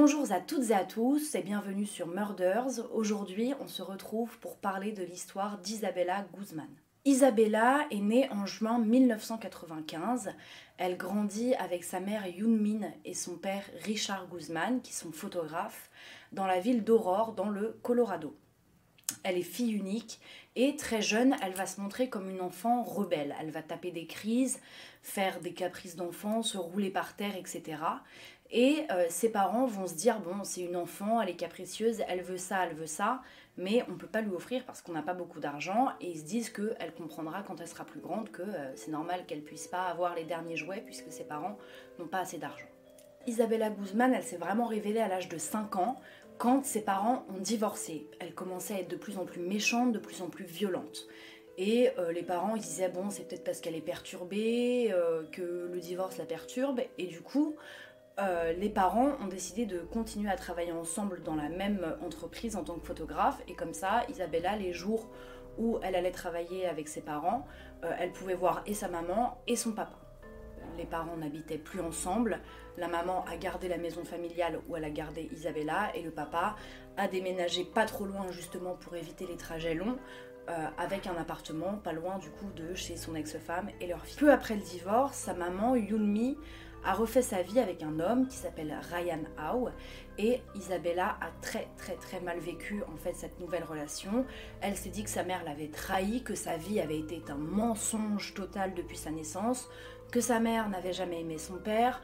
Bonjour à toutes et à tous et bienvenue sur Murders. Aujourd'hui, on se retrouve pour parler de l'histoire d'Isabella Guzman. Isabella est née en juin 1995. Elle grandit avec sa mère Yunmin et son père Richard Guzman, qui sont photographes, dans la ville d'Aurore, dans le Colorado. Elle est fille unique et très jeune, elle va se montrer comme une enfant rebelle. Elle va taper des crises, faire des caprices d'enfant, se rouler par terre, etc. Et euh, ses parents vont se dire bon, c'est une enfant, elle est capricieuse, elle veut ça, elle veut ça, mais on ne peut pas lui offrir parce qu'on n'a pas beaucoup d'argent. Et ils se disent qu'elle comprendra quand elle sera plus grande que euh, c'est normal qu'elle puisse pas avoir les derniers jouets puisque ses parents n'ont pas assez d'argent. Isabella Guzman, elle s'est vraiment révélée à l'âge de 5 ans quand ses parents ont divorcé. Elle commençait à être de plus en plus méchante, de plus en plus violente. Et euh, les parents ils disaient bon c'est peut-être parce qu'elle est perturbée, que le divorce la perturbe. Et du coup euh, les parents ont décidé de continuer à travailler ensemble dans la même entreprise en tant que photographe. Et comme ça, Isabella, les jours où elle allait travailler avec ses parents, euh, elle pouvait voir et sa maman et son papa. Les parents n'habitaient plus ensemble. La maman a gardé la maison familiale où elle a gardé Isabella et le papa a déménagé pas trop loin justement pour éviter les trajets longs euh, avec un appartement pas loin du coup de chez son ex-femme et leur fille. Peu après le divorce, sa maman Yunmi a refait sa vie avec un homme qui s'appelle Ryan Howe et Isabella a très très très mal vécu en fait cette nouvelle relation. Elle s'est dit que sa mère l'avait trahi, que sa vie avait été un mensonge total depuis sa naissance, que sa mère n'avait jamais aimé son père.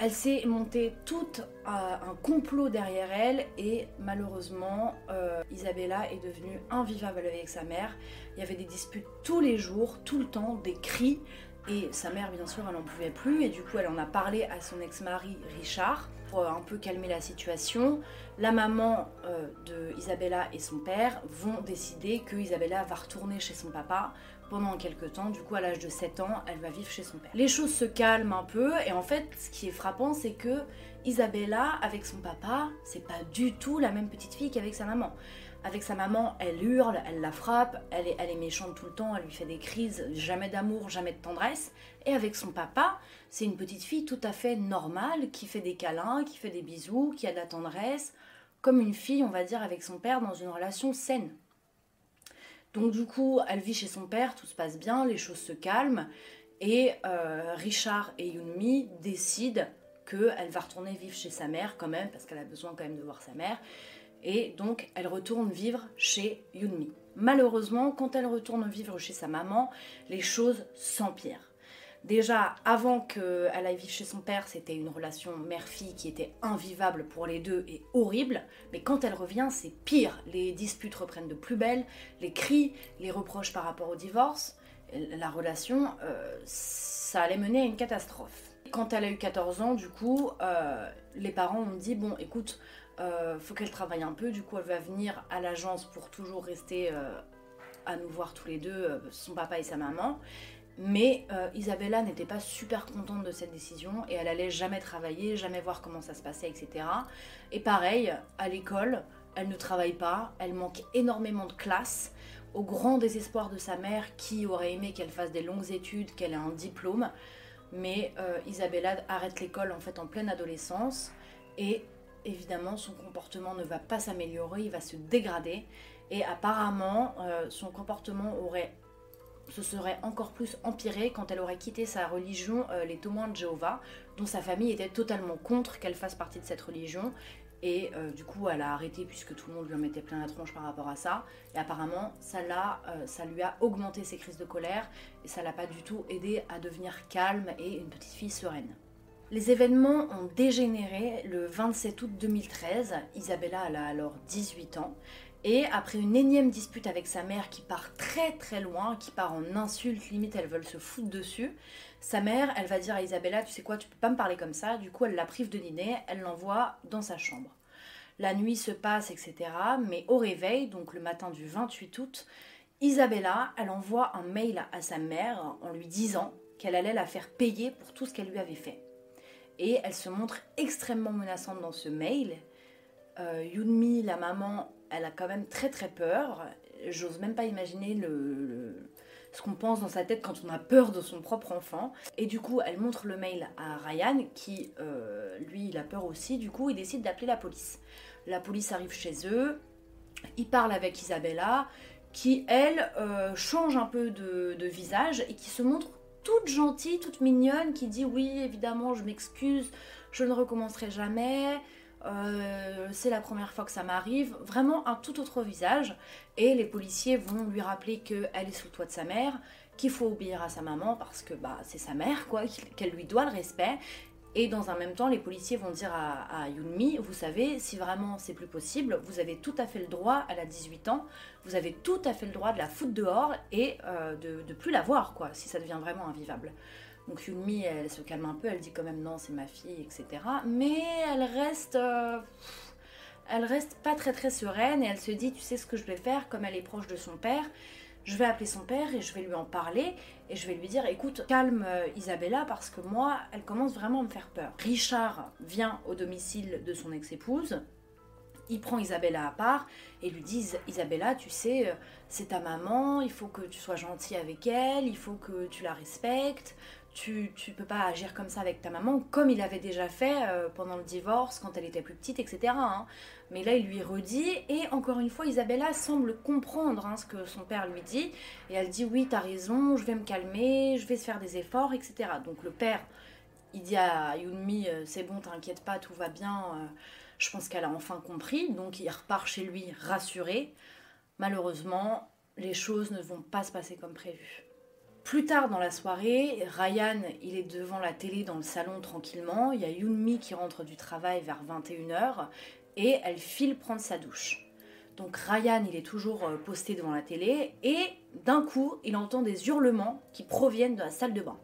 Elle s'est montée tout un complot derrière elle et malheureusement euh, Isabella est devenue invivable avec sa mère. Il y avait des disputes tous les jours, tout le temps, des cris, et sa mère, bien sûr, elle n'en pouvait plus. Et du coup, elle en a parlé à son ex-mari Richard pour un peu calmer la situation. La maman euh, de Isabella et son père vont décider que Isabella va retourner chez son papa pendant quelques temps. Du coup, à l'âge de 7 ans, elle va vivre chez son père. Les choses se calment un peu. Et en fait, ce qui est frappant, c'est que Isabella, avec son papa, c'est pas du tout la même petite fille qu'avec sa maman. Avec sa maman, elle hurle, elle la frappe, elle est, méchante tout le temps, elle lui fait des crises, jamais d'amour, jamais de tendresse. Et avec son papa, c'est une petite fille tout à fait normale, qui fait des câlins, qui fait des bisous, qui a de la tendresse, comme une fille, on va dire, avec son père dans une relation saine. Donc du coup, elle vit chez son père, tout se passe bien, les choses se calment, et euh, Richard et Yunmi décident qu'elle va retourner vivre chez sa mère quand même, parce qu'elle a besoin quand même de voir sa mère, et donc elle retourne vivre chez Yunmi. Malheureusement, quand elle retourne vivre chez sa maman, les choses s'empirent. Déjà, avant qu'elle aille vivre chez son père, c'était une relation mère-fille qui était invivable pour les deux et horrible. Mais quand elle revient, c'est pire. Les disputes reprennent de plus belle, les cris, les reproches par rapport au divorce. La relation, euh, ça allait mener à une catastrophe. Quand elle a eu 14 ans, du coup, euh, les parents ont dit bon, écoute, euh, faut qu'elle travaille un peu. Du coup, elle va venir à l'agence pour toujours rester euh, à nous voir tous les deux, son papa et sa maman. Mais Isabella n'était pas super contente de cette décision et elle allait jamais travailler, jamais voir comment ça se passait, etc. Et pareil, à l'école, elle ne travaille pas, elle manque énormément de classe, au grand désespoir de sa mère qui aurait aimé qu'elle fasse des longues études, qu'elle ait un diplôme. Mais Isabella arrête l'école en fait en pleine adolescence et évidemment, son comportement ne va pas s'améliorer, il va se dégrader. Et apparemment, euh, son comportement aurait, se serait encore plus empiré quand elle aurait quitté sa religion, euh, les témoins de Jéhovah, dont sa famille était totalement contre qu'elle fasse partie de cette religion. Et euh, du coup, elle a arrêté puisque tout le monde lui en mettait plein la tronche par rapport à ça. Et apparemment, ça, ça lui a augmenté ses crises de colère et ça l'a pas du tout aidé à devenir calme et une petite fille sereine. Les événements ont dégénéré le 27 août 2013. Isabella a alors 18 ans. Et après une énième dispute avec sa mère qui part très très loin, qui part en insultes, limite elles veulent se foutre dessus, sa mère, elle va dire à Isabella, tu sais quoi, tu peux pas me parler comme ça. Du coup, elle la prive de dîner, elle l'envoie dans sa chambre. La nuit se passe, etc. Mais au réveil, donc le matin du 28 août, Isabella, elle envoie un mail à sa mère en lui disant qu'elle allait la faire payer pour tout ce qu'elle lui avait fait et elle se montre extrêmement menaçante dans ce mail. Euh, la maman, elle a quand même très très peur. J'ose même pas imaginer ce qu'on pense dans sa tête quand on a peur de son propre enfant. Et du coup, elle montre le mail à Ryan, qui, euh, lui, il a peur aussi. Du coup, il décide d'appeler la police. La police arrive chez eux, il parle avec Isabella, qui, elle, euh, change un peu de visage et qui se montre toute gentille, toute mignonne, qui dit oui, évidemment, je m'excuse, je ne recommencerai jamais. Euh, c'est la première fois que ça m'arrive, vraiment un tout autre visage. Et les policiers vont lui rappeler qu'elle est sous le toit de sa mère, qu'il faut obéir à sa maman parce que bah, c'est sa mère, quoi, qu'elle lui doit le respect. Et dans un même temps, les policiers vont dire à, à Yunmi, vous savez, si vraiment c'est plus possible, vous avez tout à fait le droit, elle a 18 ans, vous avez tout à fait le droit de la foutre dehors et euh, de, de plus la voir, quoi, si ça devient vraiment invivable. Donc Yunmi, elle se calme un peu, elle dit quand même non, c'est ma fille, etc. Mais elle reste, euh, elle reste pas très très sereine et elle se dit, tu sais ce que je vais faire, comme elle est proche de son père, je vais appeler son père et je vais lui en parler et je vais lui dire, écoute, calme euh, Isabella parce que moi, elle commence vraiment à me faire peur. Richard vient au domicile de son ex-épouse. Il prend Isabella à part et lui dit Isabella, tu sais, euh, c'est ta maman, il faut que tu sois gentille avec elle, il faut que tu la respectes, tu, tu peux pas agir comme ça avec ta maman, comme il avait déjà fait euh, pendant le divorce, quand elle était plus petite, etc. hein. Mais là, il lui redit, et encore une fois, Isabella semble comprendre hein, ce que son père lui dit, et elle dit oui, t'as raison, je vais me calmer, je vais se faire des efforts, etc. Donc le père, il dit à Yunmi, euh, c'est bon, t'inquiète pas, tout va bien, euh, je pense qu'elle a enfin compris, donc il repart chez lui rassuré. Malheureusement, les choses ne vont pas se passer comme prévu. Plus tard dans la soirée, Ryan, il est devant la télé dans le salon tranquillement. Il y a Yunmi qui rentre du travail vers 21h et elle file prendre sa douche. Donc Ryan, il est toujours euh, posté devant la télé et d'un coup, il entend des hurlements qui proviennent de la salle de bain.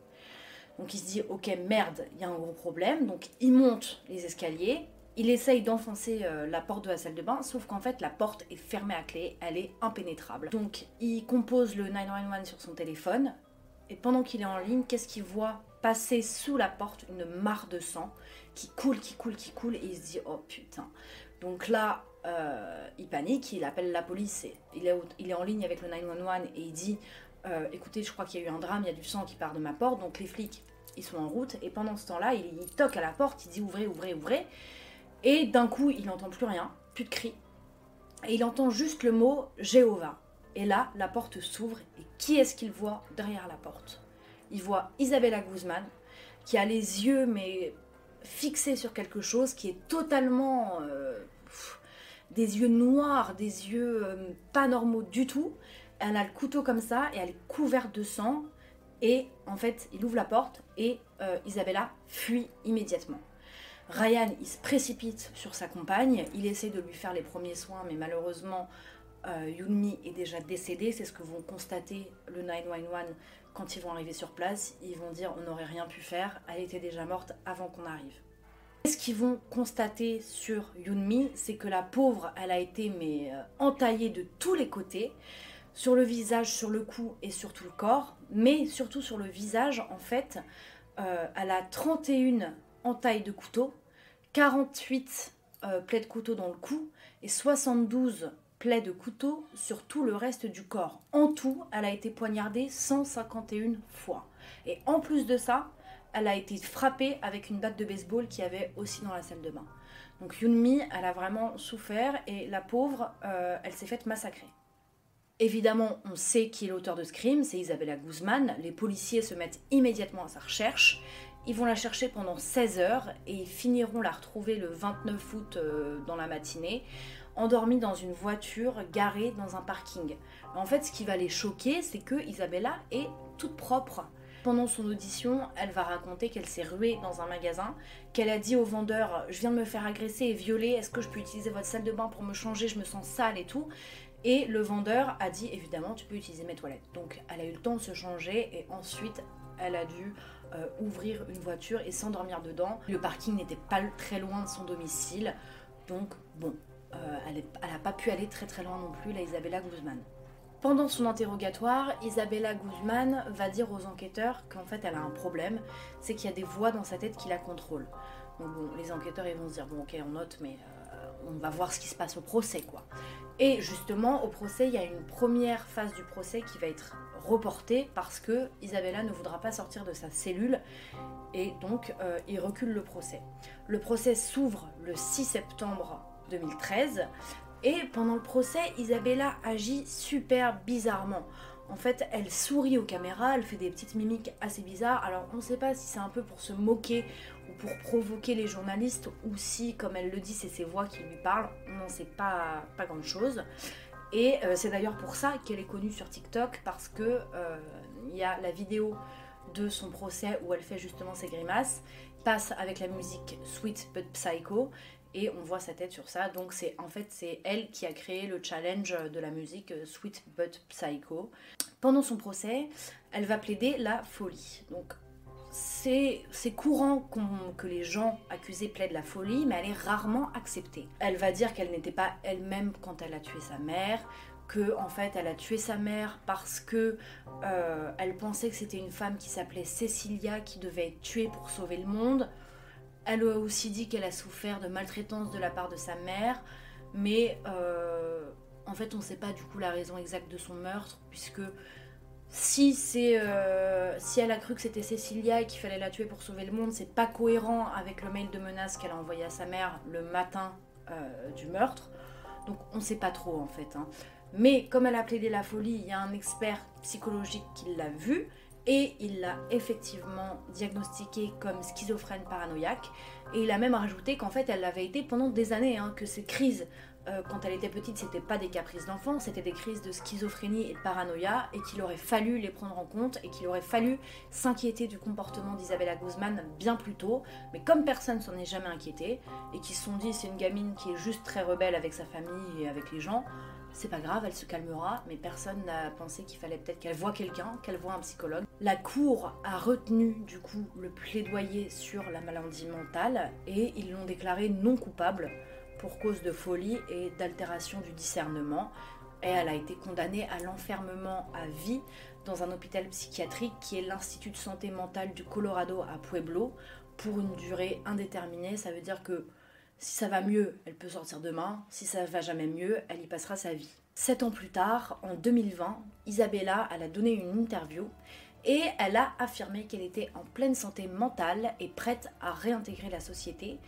Donc il se dit, ok, merde, il y a un gros problème. Donc il monte les escaliers, il essaye d'enfoncer euh, la porte de la salle de bain, sauf qu'en fait la porte est fermée à clé, elle est impénétrable. Donc il compose le 911 sur son téléphone, et pendant qu'il est en ligne, qu'est-ce qu'il voit passer sous la porte une mare de sang qui coule, qui coule, qui coule, et il se dit oh putain. Donc là, euh, il panique, il appelle la police, il est en ligne avec le 911 et il dit euh, écoutez, je crois qu'il y a eu un drame, il y a du sang qui part de ma porte, donc les flics ils sont en route, et pendant ce temps-là, il, il toque à la porte, il dit ouvrez, ouvrez, ouvrez, et d'un coup, il n'entend plus rien, plus de cris, et il entend juste le mot Jéhovah. Et là, la porte s'ouvre et qui est-ce qu'il voit derrière la porte? Il voit Isabella Guzman qui a les yeux mais fixés sur quelque chose qui est totalement euh, des yeux noirs, des yeux euh, pas normaux du tout. Elle a le couteau comme ça et elle est couverte de sang et en fait, il ouvre la porte et euh, Isabella fuit immédiatement. Ryan, il se précipite sur sa compagne, il essaie de lui faire les premiers soins, mais malheureusement, euh, est déjà décédée. C'est ce que vont constater le 911 quand ils vont arriver sur place. Ils vont dire on n'aurait rien pu faire, elle était déjà morte avant qu'on arrive. Ce qu'ils vont constater sur Yunmi, c'est que la pauvre, elle a été mais euh, entaillée de tous les côtés, sur le visage, sur le cou et sur tout le corps, mais surtout sur le visage, en fait, euh, elle a 31 entailles de couteau, 48 euh, plaies de couteau dans le cou et 72 plaies de couteau sur tout le reste du corps. En tout, elle a été poignardée 151 fois. Et en plus de ça, elle a été frappée avec une batte de baseball qu'il y avait aussi dans la salle de bain. Donc Yunmi, elle a vraiment souffert et la pauvre, euh, elle s'est faite massacrer. Évidemment, on sait qui est l'auteur de ce crime, c'est Isabella Guzman. Les policiers se mettent immédiatement à sa recherche. Ils vont la chercher pendant 16 heures et ils finiront la retrouver le 29 août euh, dans la matinée, endormie dans une voiture garée dans un parking. En fait, ce qui va les choquer, c'est que Isabella est toute propre. Pendant son audition, elle va raconter qu'elle s'est ruée dans un magasin, qu'elle a dit au vendeur Je viens de me faire agresser et violer, est-ce que je peux utiliser votre salle de bain pour me changer Je me sens sale et tout? Et le vendeur a dit Évidemment, tu peux utiliser mes toilettes. Donc, elle a eu le temps de se changer et ensuite, elle a dû euh, ouvrir une voiture et s'endormir dedans. Le parking n'était pas très loin de son domicile. Donc, bon, elle n'a pas pu aller très très loin non plus, la Isabella Guzman. Pendant son interrogatoire, Isabella Guzman va dire aux enquêteurs qu'en fait elle a un problème, c'est qu'il y a des voix dans sa tête qui la contrôlent. Donc bon, les enquêteurs ils vont se dire bon ok on note mais euh, on va voir ce qui se passe au procès quoi. Et justement au procès il y a une première phase du procès qui va être reporté parce que Isabella ne voudra pas sortir de sa cellule et donc euh, il recule le procès. Le procès s'ouvre le 6 septembre 2013 et pendant le procès, Isabella agit super bizarrement. En fait, elle sourit aux caméras, elle fait des petites mimiques assez bizarres. Alors, on ne sait pas si c'est un peu pour se moquer ou pour provoquer les journalistes ou si, comme elle le dit, c'est ses voix qui lui parlent. On n'en sait pas, pas grand-chose. Et euh, c'est d'ailleurs pour ça qu'elle est connue sur TikTok parce que euh, il y a la vidéo de son procès où elle fait justement ses grimaces, passe avec la musique Sweet But Psycho et on voit sa tête sur ça. Donc c'est en fait c'est elle qui a créé le challenge de la musique euh, Sweet But Psycho. Pendant son procès, elle va plaider la folie. Donc c'est courant que les gens accusés plaident la folie, mais elle est rarement acceptée. Elle va dire qu'elle n'était pas elle-même quand elle a tué sa mère, que en fait elle a tué sa mère parce que euh, elle pensait que c'était une femme qui s'appelait Cecilia qui devait être tuée pour sauver le monde. Elle a aussi dit qu'elle a souffert de maltraitance de la part de sa mère, mais euh, en fait on ne sait pas du coup la raison exacte de son meurtre puisque euh, si elle a cru que c'était Cecilia et qu'il fallait la tuer pour sauver le monde, c'est pas cohérent avec le mail de menace qu'elle a envoyé à sa mère le matin euh, du meurtre. Donc on sait pas trop en fait. Hein. Mais comme elle a plaidé la folie, il y a un expert psychologique qui l'a vu et il l'a effectivement diagnostiqué comme schizophrène paranoïaque. Et il a même rajouté qu'en fait elle l'avait été pendant des années, hein, que ces crises euh, quand elle était petite, c'était pas des caprices d'enfant, c'était des crises de schizophrénie et de paranoïa, et qu'il aurait fallu les prendre en compte, et qu'il aurait fallu s'inquiéter du comportement d'Isabella Guzman bien plus tôt. Mais comme personne s'en est jamais inquiété, et qu'ils se sont dit c'est une gamine qui est juste très rebelle avec sa famille et avec les gens, c'est pas grave, elle se calmera, mais personne n'a pensé qu'il fallait peut-être qu'elle voit quelqu'un, qu'elle voit un psychologue. La cour a retenu du coup le plaidoyer sur la maladie mentale et ils l'ont déclarée non coupable pour cause de folie et d'altération du discernement. Et elle a été condamnée à l'enfermement à vie dans un hôpital psychiatrique qui est l'Institut de santé mentale du Colorado à Pueblo pour une durée indéterminée. Ça veut dire que si ça va mieux, elle peut sortir demain. Si ça va jamais mieux, elle y passera sa vie. Sept ans plus tard, en 2020, Isabella a donné une interview et elle a affirmé qu'elle était en pleine santé mentale et prête à réintégrer la société.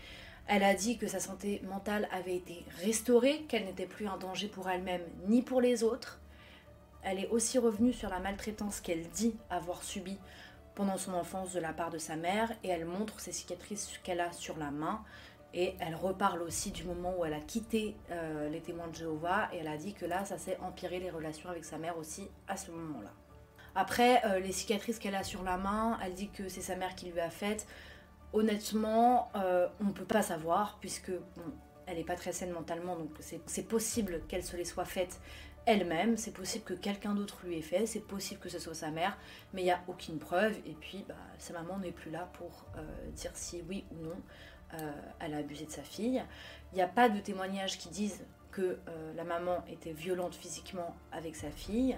Elle a dit que sa santé mentale avait été restaurée, qu'elle n'était plus un danger pour elle-même ni pour les autres. Elle est aussi revenue sur la maltraitance qu'elle dit avoir subie pendant son enfance de la part de sa mère et elle montre ses cicatrices qu'elle a sur la main et elle reparle aussi du moment où elle a quitté euh, les témoins de Jéhovah et elle a dit que là ça s'est empiré les relations avec sa mère aussi à ce moment-là. Après euh, les cicatrices qu'elle a sur la main, elle dit que c'est sa mère qui lui a faites. Honnêtement, euh, on ne peut pas savoir, puisque elle n'est pas très saine mentalement, donc c'est possible qu'elle se les soit faites elle-même, c'est possible que quelqu'un d'autre lui ait fait, c'est possible que ce soit sa mère, mais il n'y a aucune preuve, et puis bah, sa maman n'est plus là pour dire si oui ou non euh, elle a abusé de sa fille. Il n'y a pas de témoignages qui disent que la maman était violente physiquement avec sa fille,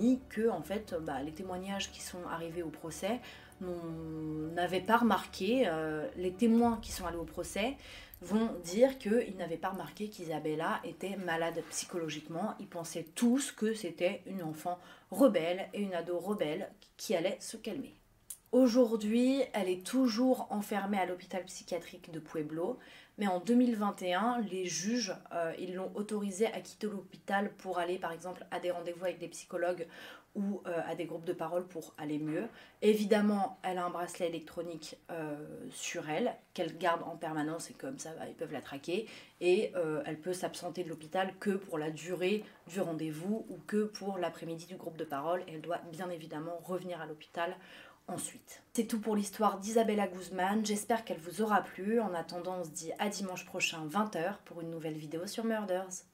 ni que en fait bah, les témoignages qui sont arrivés au procès n'avaient pas remarqué, euh, les témoins qui sont allés au procès vont dire qu'ils n'avaient pas remarqué qu'Isabella était malade psychologiquement. Ils pensaient tous que c'était une enfant rebelle et une ado rebelle qui allait se calmer. Aujourd'hui, elle est toujours enfermée à l'hôpital psychiatrique de Pueblo, mais en 2021, les juges, euh, ils l'ont autorisée à quitter l'hôpital pour aller par exemple à des rendez-vous avec des psychologues ou euh, à des groupes de parole pour aller mieux. Évidemment, elle a un bracelet électronique euh, sur elle qu'elle garde en permanence et comme ça, bah, ils peuvent la traquer. Et elle peut s'absenter de l'hôpital que pour la durée du rendez-vous ou que pour l'après-midi du groupe de parole. Et elle doit bien évidemment revenir à l'hôpital ensuite. C'est tout pour l'histoire d'Isabella Guzman. J'espère qu'elle vous aura plu. En attendant, on se dit à dimanche prochain 20h pour une nouvelle vidéo sur Murders.